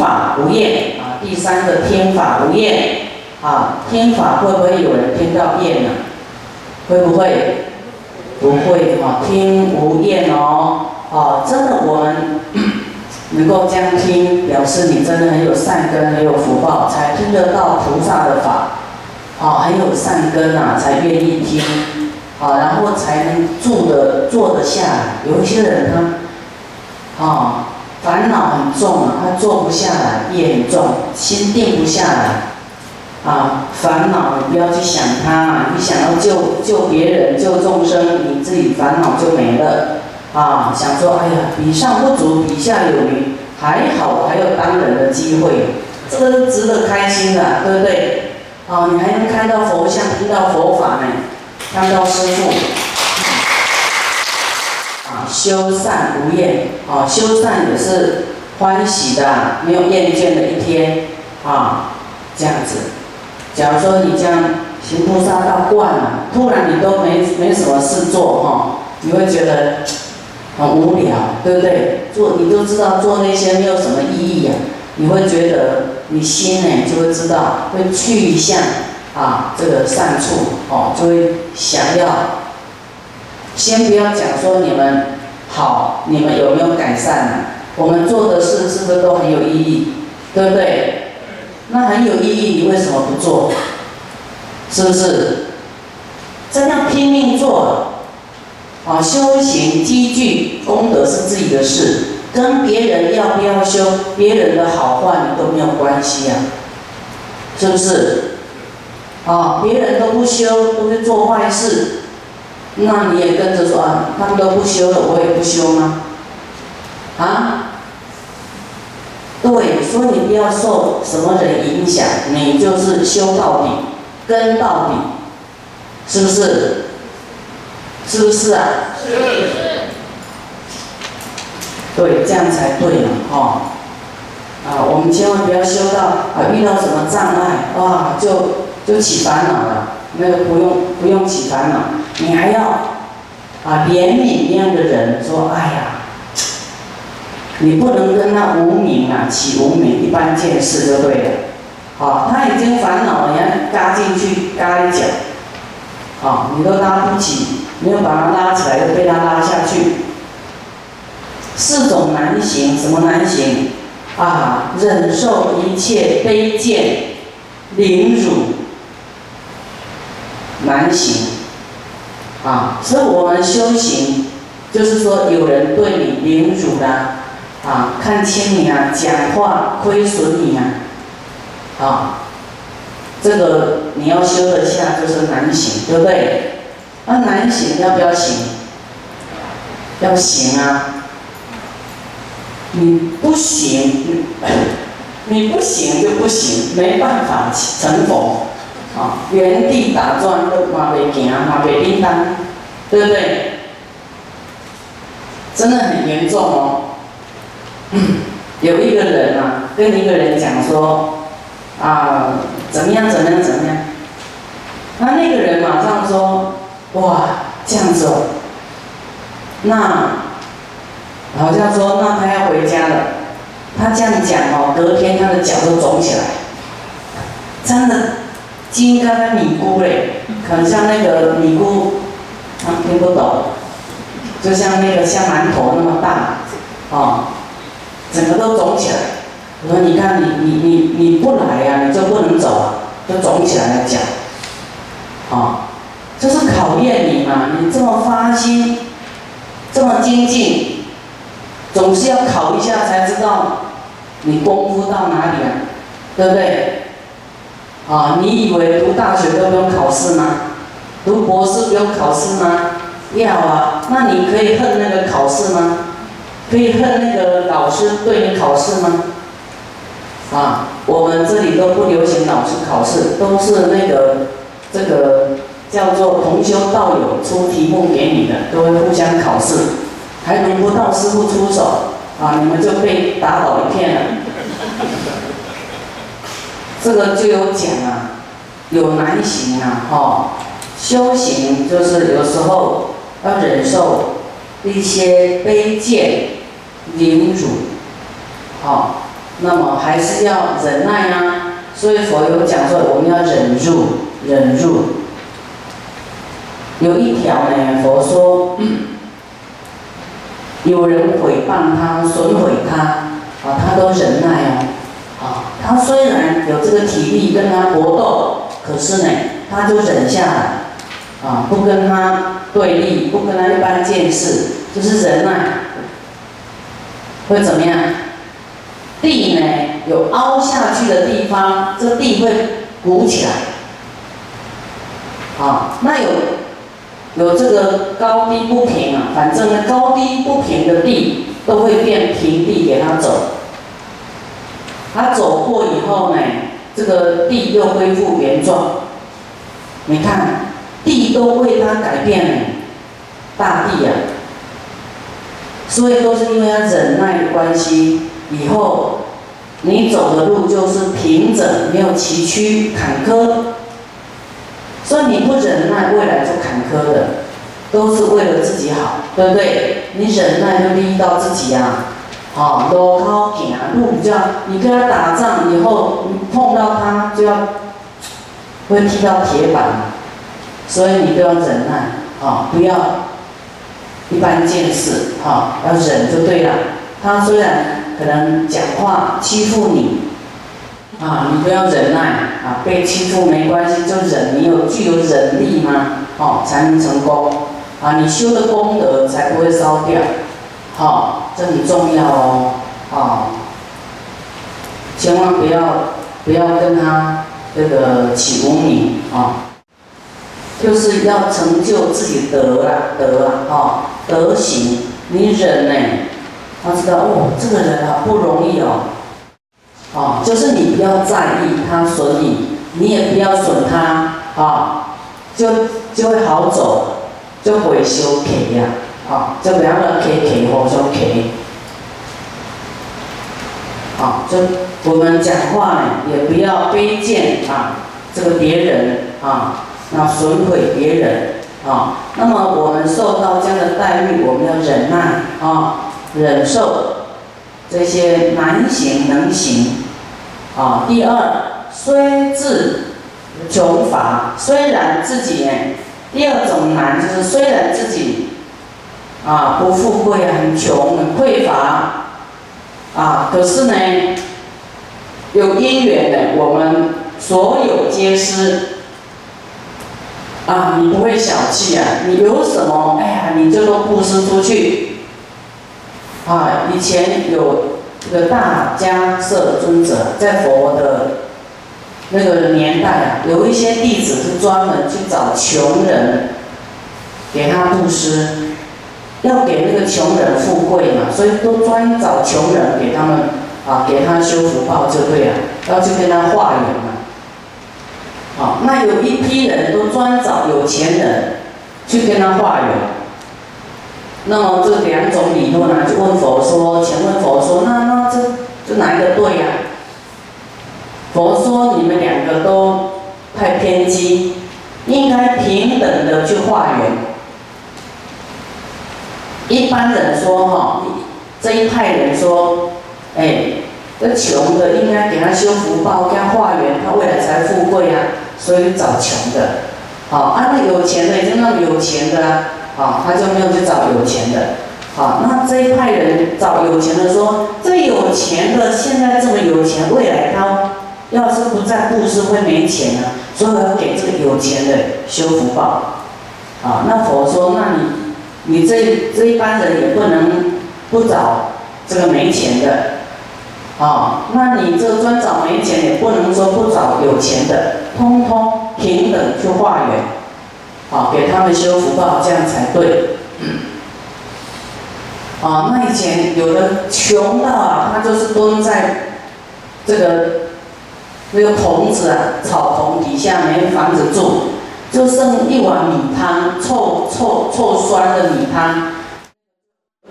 法无厌啊，第三个听法无厌啊，听法会不会有人听到厌呢？会不会？不会啊，听无厌哦，啊，真的我们能够这样听，表示你真的很有善根，很有福报，才听得到菩萨的法，啊，很有善根啊，才愿意听，啊，然后才能住的坐得下。有一些人他，啊。烦恼很重啊，他坐不下来，也很重，心定不下来，啊，烦恼不要去想他，你想要救救别人，救众生，你自己烦恼就没了，啊，想说哎呀，比上不足，比下有余，还好还有当人的机会，这个值得开心的，对不对？啊，你还能看到佛像，听到佛法呢，看到师父。修善无厌，啊，修善也是欢喜的，没有厌倦的一天，啊，这样子。假如说你这样行菩萨道惯了，突然你都没没什么事做，哈，你会觉得很无聊，对不对？做你都知道做那些没有什么意义呀，你会觉得你心呢就会知道会去向啊这个善处，哦，就会想要。先不要讲说你们。好，你们有没有改善？我们做的事是不是都很有意义？对不对？那很有意义，你为什么不做？是不是？这样拼命做，啊，修行积聚功德是自己的事，跟别人要不要修，别人的好坏都没有关系啊，是不是？啊，别人都不修，都是做坏事。那你也跟着说啊？他们都不修了，我也不修吗？啊？对，所以你不要受什么人影响，你就是修到底，跟到底，是不是？是不是啊？是。对，这样才对嘛，哈。啊，我们千万不要修到啊，遇到什么障碍，哇，就就起烦恼了。那个不用不用起烦恼。你还要啊怜悯那样的人，说哎呀，你不能跟他无名啊起无名，一般见识就对了。好，他已经烦恼了，你要搭进去搭一脚，好，你都拉不起，你要把他拉起来，又被他拉下去。四种难行，什么难行？啊，忍受一切卑贱凌辱难行。啊，所以我们修行，就是说有人对你凌辱啦，啊，看轻你啊，讲话亏损你啊，啊，这个你要修得下，就是难行，对不对？那难行要不要行？要行啊！你不行，你 不行就不行，没办法成佛。原地打转都嘛袂行，嘛袂叮当，对不对？真的很严重哦。有一个人啊，跟一个人讲说，啊，怎么样，怎么样，怎么样？那那个人马上说，哇，这样子哦。那好像说，那他要回家了。他这样讲哦，隔天他的脚都肿起来，真的。金刚的米菇嘞，很像那个米菇，啊听不懂，就像那个像馒头那么大，哦，整个都肿起来。我说你看你你你你不来呀，你就不能走啊，就肿起来了脚，啊，这是考验你嘛，你这么发心，这么精进，总是要考一下才知道你功夫到哪里啊，对不对？啊，你以为读大学都不用考试吗？读博士不用考试吗？要啊，那你可以恨那个考试吗？可以恨那个老师对你考试吗？啊，我们这里都不流行老师考试，都是那个这个叫做同修道友出题目给你的，都会互相考试，还轮不到师傅出手，啊，你们就被打倒一片了。这个就有讲啊，有难行啊，哈，修行就是有时候要忍受一些卑贱、凌辱，好，那么还是要忍耐啊。所以佛有讲说，我们要忍住，忍住。有一条呢，佛说，有人诽谤他、损毁他，啊，他都忍耐哦，啊，他虽然有这个体力跟他搏斗，可是呢，他就忍下来，啊，不跟他对立，不跟他一般见识，就是忍耐。会怎么样？地呢，有凹下去的地方，这地会鼓起来。啊，那有有这个高低不平啊，反正呢，高低不平的地都会变平地给他走。他走过以后呢，这个地又恢复原状。你看，地都为他改变了，大地啊。所以都是因为他忍耐的关系，以后你走的路就是平整，没有崎岖坎坷。所以你不忍耐，未来就坎坷的，都是为了自己好，对不对？你忍耐就利益到自己呀，啊，路靠行路比较，你跟他打仗以后，碰到他就要会踢到铁板，所以你都要忍耐，啊，不要。一般见识，哈，要忍就对了。他虽然可能讲话欺负你，啊，你都要忍耐，啊，被欺负没关系，就忍。你有具有忍力吗？哦，才能成功。啊，你修的功德才不会烧掉。好，这很重要哦。啊，千万不要不要跟他这个起无名啊。就是要成就自己德啊，德啊，哈，德行。你忍呢，他知道哦，这个人啊不容易哦，啊，就是你不要在意他损你，你也不要损他，啊，就就会好走，就会修 K 呀，啊，就不要让 K K 或说 K，啊，就我们讲话呢，也不要卑贱啊，这个别人啊。那损毁别人啊，那么我们受到这样的待遇，我们要忍耐啊，忍受这些难行能行啊。第二，虽自穷乏，虽然自己，第二种难就是虽然自己啊不富贵啊很穷很匮乏啊，可是呢有因缘的，我们所有皆是。啊，你不会小气啊！你有什么，哎呀，你就都布施出去。啊，以前有这个大迦摄尊者在佛的那个年代，有一些弟子是专门去找穷人，给他布施，要给那个穷人富贵嘛，所以都专找穷人给他们啊，给他修福报就对了，要去跟他化缘嘛。好，那有一批人都专找有钱人去跟他化缘。那么这两种理论呢，就问佛说：“请问佛说，那那这这哪一个对呀？”佛说：“你们两个都太偏激，应该平等的去化缘。”一般人说：“哈，这一派人说，哎，这穷的应该给他修福报，给他化缘，他未来才富贵啊。”所以找穷的，好，啊，那有钱的也就那么有钱的啊，好，他就没有去找有钱的，好，那这一派人找有钱的说，这有钱的现在这么有钱，未来他要是不再布施会没钱啊，所以要给这个有钱的修福报，啊，那佛说，那你你这这一般人也不能不找这个没钱的。啊，那你这专找没钱，也不能说不找有钱的，通通平等去化缘，好，给他们修福报，这样才对。啊，那以前有的穷到啊，他就是蹲在这个那个棚子啊，草棚底下没房子住，就剩一碗米汤，臭臭臭酸的米汤。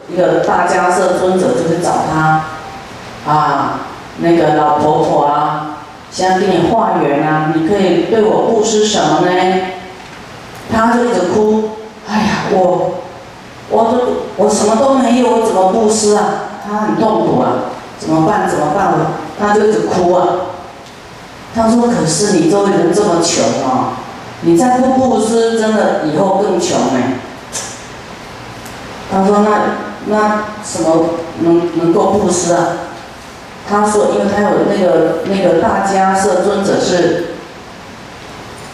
一个大家社尊者就去找他。啊，那个老婆婆啊，想给你化缘啊，你可以对我布施什么呢？他就一直哭，哎呀，我，我都我什么都没有，我怎么布施啊？他很痛苦啊，怎么办？怎么办？他就一直哭啊。他说：“可是你周围人这么穷啊，你再不布施，真的以后更穷哎。”他说：“那那什么能能够布施啊？”他说：“因为他有那个那个大迦摄尊者是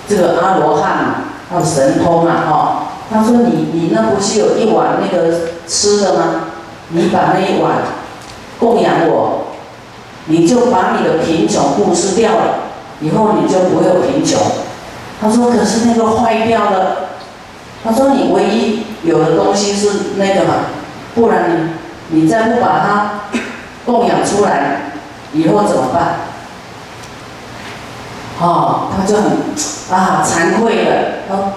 这个阿罗汉嘛，还有神通嘛，哈。他说：你你那不是有一碗那个吃的吗？你把那一碗供养我，你就把你的贫穷布施掉了，以后你就不会有贫穷。”他说：“可是那个坏掉了。”他说：“你唯一有的东西是那个嘛，不然你你再不把它供养出来，以后怎么办？”哦，他就很啊惭愧了，哦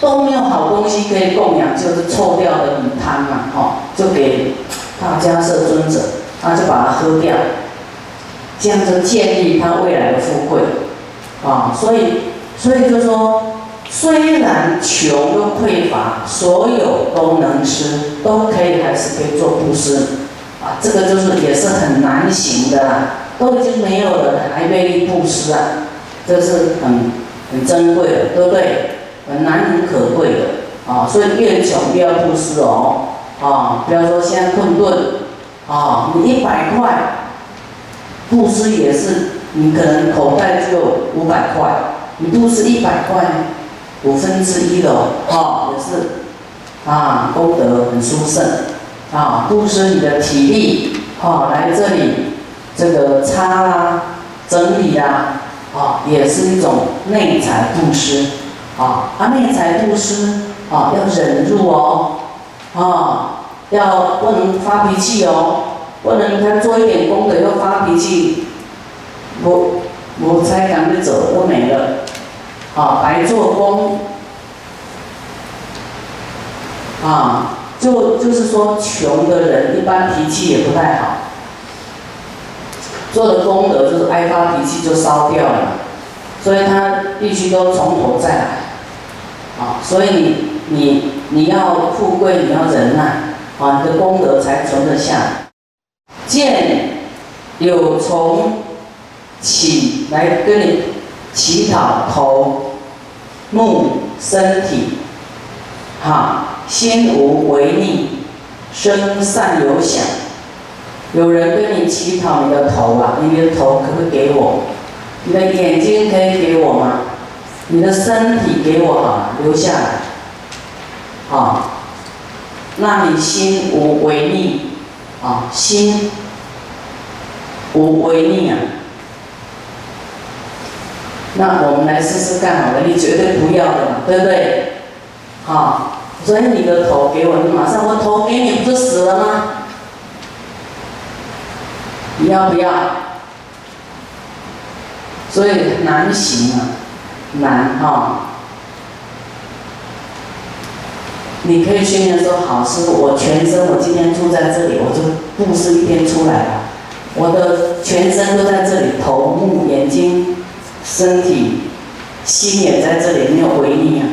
都没有好东西可以供养，就是臭掉的米汤嘛，哦，就给大家设尊者，他就把它喝掉，这样就建立他未来的富贵，啊，所以所以就说。虽然穷又匮乏，所有都能吃，都可以，还是可以做布施，啊，这个就是也是很难行的啦，都已经没有了，还愿意布施啊，这是很很珍贵的，对不对？很难能可贵的，啊，所以越穷越要布施哦，啊，不要说现在困顿，啊，你一百块，布施也是，你可能口袋只有五百块，你布施一百块。五分之一的哦，也是啊，功德很殊胜啊，布施你的体力哦，来这里这个擦啦、整理啦，啊，也是一种内财布施啊。啊，内财布施啊，要忍住哦，啊，要不能发脾气哦，不能他做一点功德又发脾气，我我才赶紧走我没了。啊，白做工，啊，就就是说，穷的人一般脾气也不太好，做的功德就是爱发脾气就烧掉了，所以他必须都从头再来，啊，所以你你你要富贵，你要忍耐，啊，你的功德才存得下。见有从起来跟你乞讨头。目身体，哈，心无违逆，身善有想。有人跟你乞讨你的头啊，你的头可不可以给我？你的眼睛可以给我吗？你的身体给我好，留下来，好。那你心无违逆，啊，心无违逆啊。那我们来试试看好了，你绝对不要的，对不对？好，所以你的头给我，你马上我头给你，不就死了吗？你要不要？所以难行啊，难哈。你可以训练说，好师傅，我全身我今天住在这里，我就布施一天出来了，我的全身都在这里，头目眼睛。身体、心也在这里，没有违逆啊！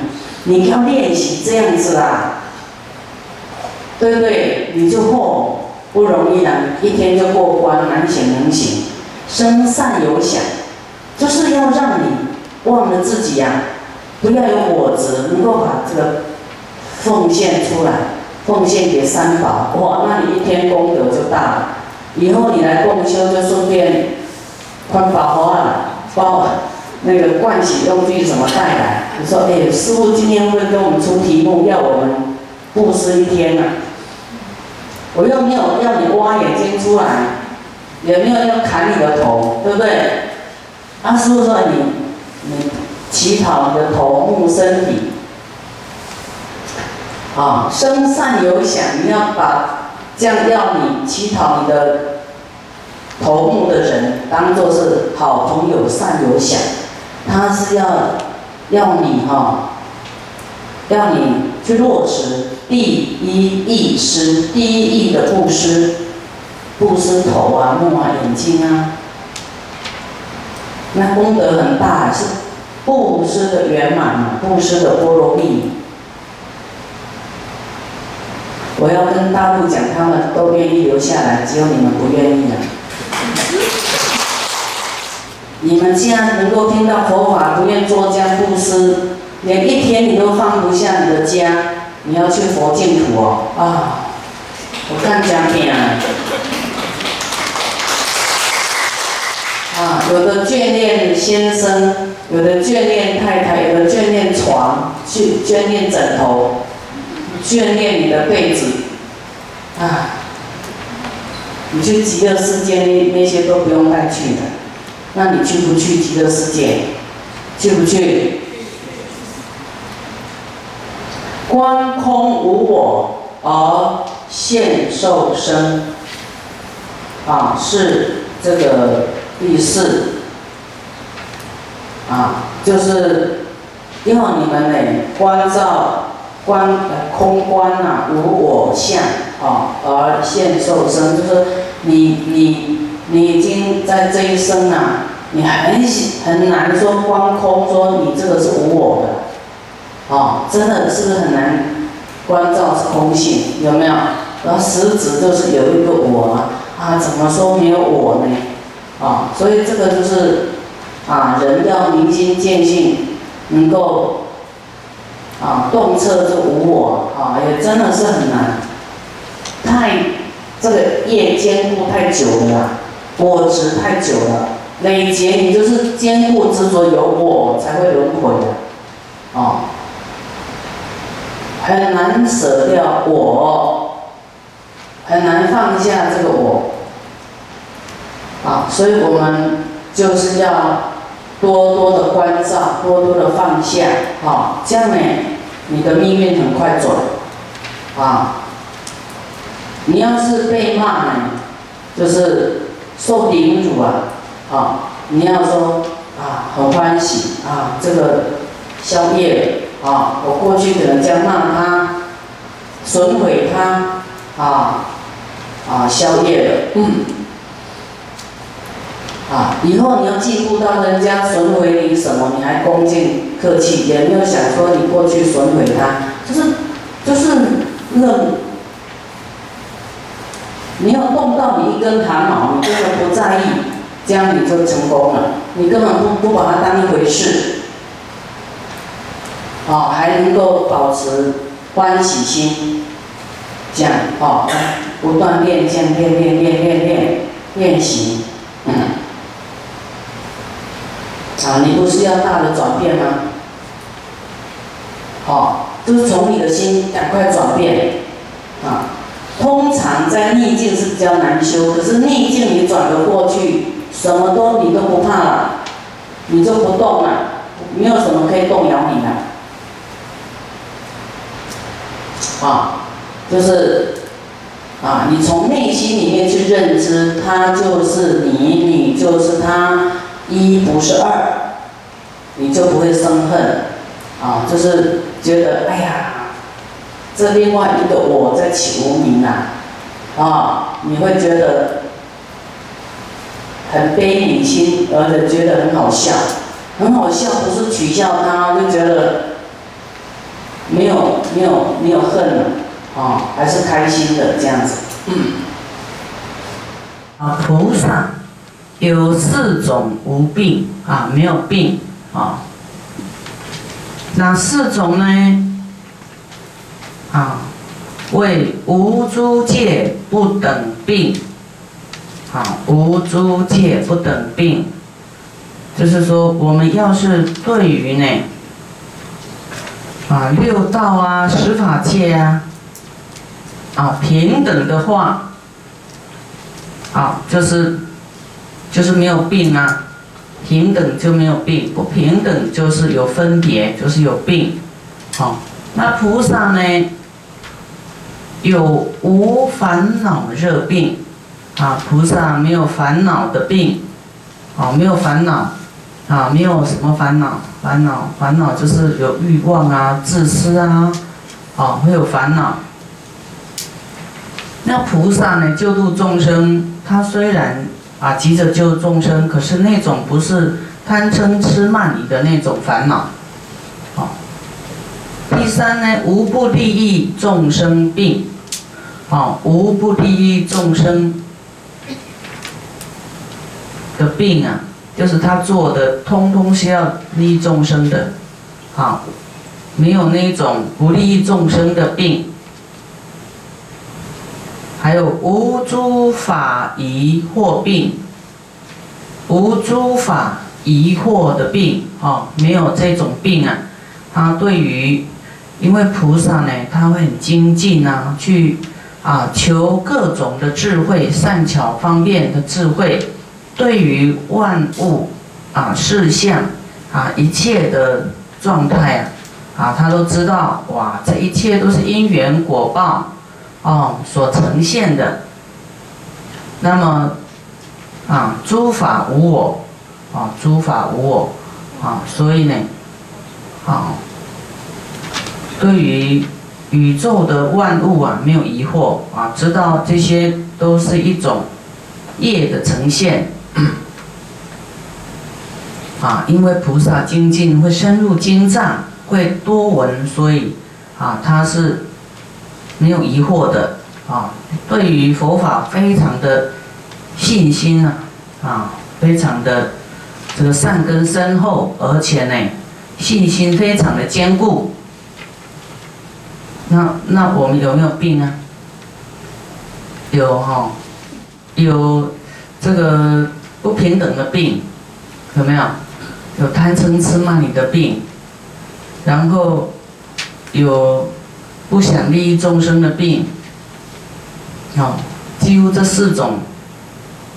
你要练习这样子啦，对不对？你就嚯不容易了，一天就过关，难行能行。生善有想，就是要让你忘了自己呀，不要有我执，能够把这个奉献出来，奉献给三宝，哇，那你一天功德就大了。以后你来共修，就顺便宽宝花了。包那个盥洗用具什么带来？你说，哎，师傅今天会跟我们出题目，要我们布施一天呐。我又没有要你挖眼睛出来，也没有要砍你的头，对不对？啊，师傅说你你乞讨你的头目身体，啊，生善有想，你要把这样要你乞讨你的。头目的人当做是好朋友，善有想，他是要要你哈，要你去落实第一义施，第一义的布施，布施头啊、目啊、眼睛啊，那功德很大，是布施的圆满，布施的波罗蜜。我要跟大陆讲，他们都愿意留下来，只有你们不愿意了。你们既然能够听到佛法，不愿做家布施，连一天你都放不下你的家，你要去佛净土哦啊！我看讲你啊。有的眷恋先生，有的眷恋太太，有的眷恋床，去眷恋枕头，眷恋你的被子，啊，你去极乐世界那那些都不用带去的。那你去不去极乐世界？去不去？观空无我而现受生，啊，是这个第四，啊，就是因为你们呢，观照观空观呐，无我相啊，而现受生，就是你你。你已经在这一生啊，你很很难说观空，说你这个是无我的，哦，真的是不是很难关照是空性，有没有？然后实质就是有一个我啊，啊，怎么说没有我呢？啊，所以这个就是啊，人要明心见性，能够啊洞彻这无我啊，也真的是很难，太这个业坚固太久了。我执太久了，累劫你就是坚固执着有我才会轮回的，哦，很难舍掉我，很难放下这个我，啊，所以我们就是要多多的关照，多多的放下，啊，这样呢，你的命运很快转，啊，你要是被骂呢，就是。受顶辱啊，啊，你要说啊，很欢喜啊，这个消业了啊，我过去可能将骂他，损毁他啊，啊，消业了，嗯，啊，以后你要记住到人家损毁你什么，你还恭敬客气，也没有想说你过去损毁他，就是就是那。你要动到你一根汗毛，你根本不在意，这样你就成功了。你根本不不把它当一回事，哦，还能够保持欢喜心，这样哦，不断练，这样练练练练练练习，嗯，啊，你不是要大的转变吗？好，就是从你的心赶快转变，啊。通常在逆境是比较难修，可是逆境你转得过去，什么都你都不怕了，你就不动了，没有什么可以动摇你的。啊，就是啊，你从内心里面去认知，他就是你，你就是他，一不是二，你就不会生恨，啊，就是觉得哎呀。这另外一个我在起无名呐，啊，你会觉得很悲悯心，而且觉得很好笑，很好笑，不是取笑他，就觉得没有没有没有恨了，啊，还是开心的这样子。嗯。啊，菩萨有四种无病啊，没有病啊，哪四种呢？啊，为无诸界不等病，啊，无诸界不等病，就是说，我们要是对于呢，啊，六道啊，十法界啊，啊，平等的话，啊，就是，就是没有病啊，平等就没有病，不平等就是有分别，就是有病，好，那菩萨呢？有无烦恼热病，啊，菩萨没有烦恼的病，啊，没有烦恼，啊，没有什么烦恼，烦恼烦恼就是有欲望啊，自私啊，啊，会有烦恼。那菩萨呢，救度众生，他虽然啊急着救众生，可是那种不是贪嗔痴慢疑的那种烦恼，好。第三呢，无不利益众生病。好，无不利益众生的病啊，就是他做的通通是要利益众生的，好，没有那种不利益众生的病。还有无诸法疑惑病，无诸法疑惑的病，哦，没有这种病啊。他对于，因为菩萨呢，他会很精进啊，去啊求各种的智慧，善巧方便的智慧，对于万物啊事相啊一切的状态啊，啊他都知道，哇，这一切都是因缘果报。哦，所呈现的，那么啊，诸法无我，啊，诸法无我，啊，所以呢，啊，对于宇宙的万物啊，没有疑惑啊，知道这些都是一种业的呈现，啊，因为菩萨精进会深入经藏，会多闻，所以啊，他是。没有疑惑的啊，对于佛法非常的信心啊，啊，非常的这个善根深厚，而且呢，信心非常的坚固。那那我们有没有病呢？有哈，有这个不平等的病，有没有？有贪嗔痴慢疑的病，然后有。不想利益众生的病，哦，几乎这四种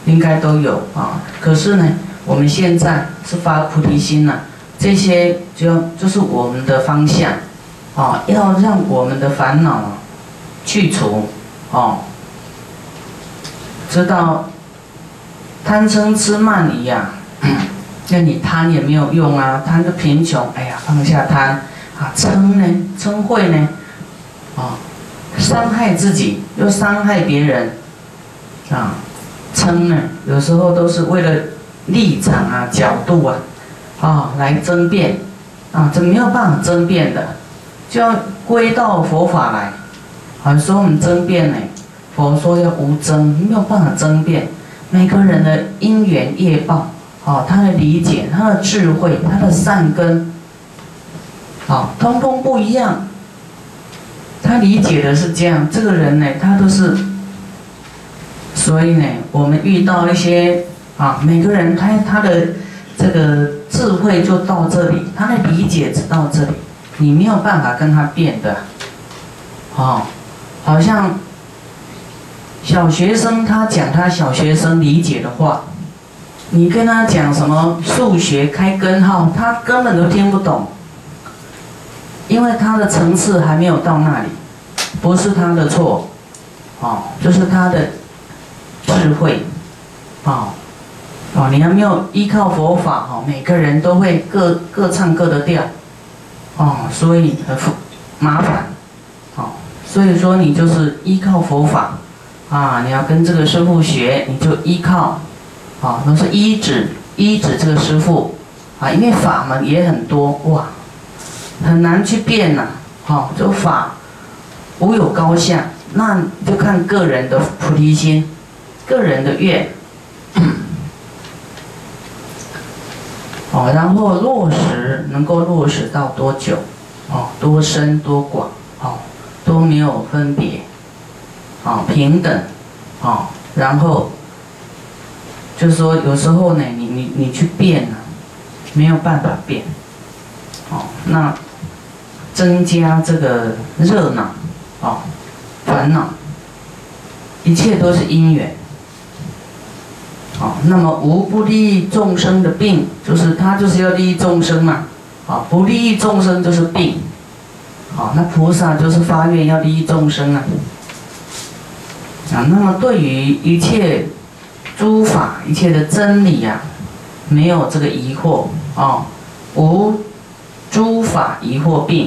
应该都有啊。可是呢，我们现在是发菩提心了，这些就就是我们的方向，啊，要让我们的烦恼去除，哦，知道贪嗔痴慢疑呀，那你贪也没有用啊，贪的贫穷，哎呀，放下贪啊，嗔呢，嗔恚呢。啊，伤害自己又伤害别人，啊，嗔呢，有时候都是为了立场啊、角度啊，啊来争辩，啊，这没有办法争辩的，就要归到佛法来。啊，说我们争辩呢，佛说要无争，没有办法争辩。每个人的因缘业报，啊，他的理解、他的智慧、他的善根，啊，通通不一样。他理解的是这样，这个人呢，他都是，所以呢，我们遇到一些啊，每个人他他的这个智慧就到这里，他的理解只到这里，你没有办法跟他辩的，哦，好像小学生他讲他小学生理解的话，你跟他讲什么数学开根号，他根本都听不懂。因为他的层次还没有到那里，不是他的错，哦，就是他的智慧，哦，哦，你还没有依靠佛法，哦，每个人都会各各唱各的调，哦，所以很麻烦，哦，所以说你就是依靠佛法，啊，你要跟这个师傅学，你就依靠，啊，都是依止依止这个师傅，啊，因为法门也很多，哇。很难去变呐，好，这个法无有高下，那就看个人的菩提心，个人的愿，哦，然后落实能够落实到多久，哦，多深多广，哦，都没有分别，哦，平等，哦，然后就是说有时候呢，你你你去变呢，没有办法变。哦，那增加这个热闹，哦，烦恼，一切都是因缘。好，那么无不利益众生的病，就是他就是要利益众生嘛。好，不利益众生就是病。好，那菩萨就是发愿要利益众生啊。啊，那么对于一切诸法、一切的真理呀，没有这个疑惑啊，无。诸法疑惑病，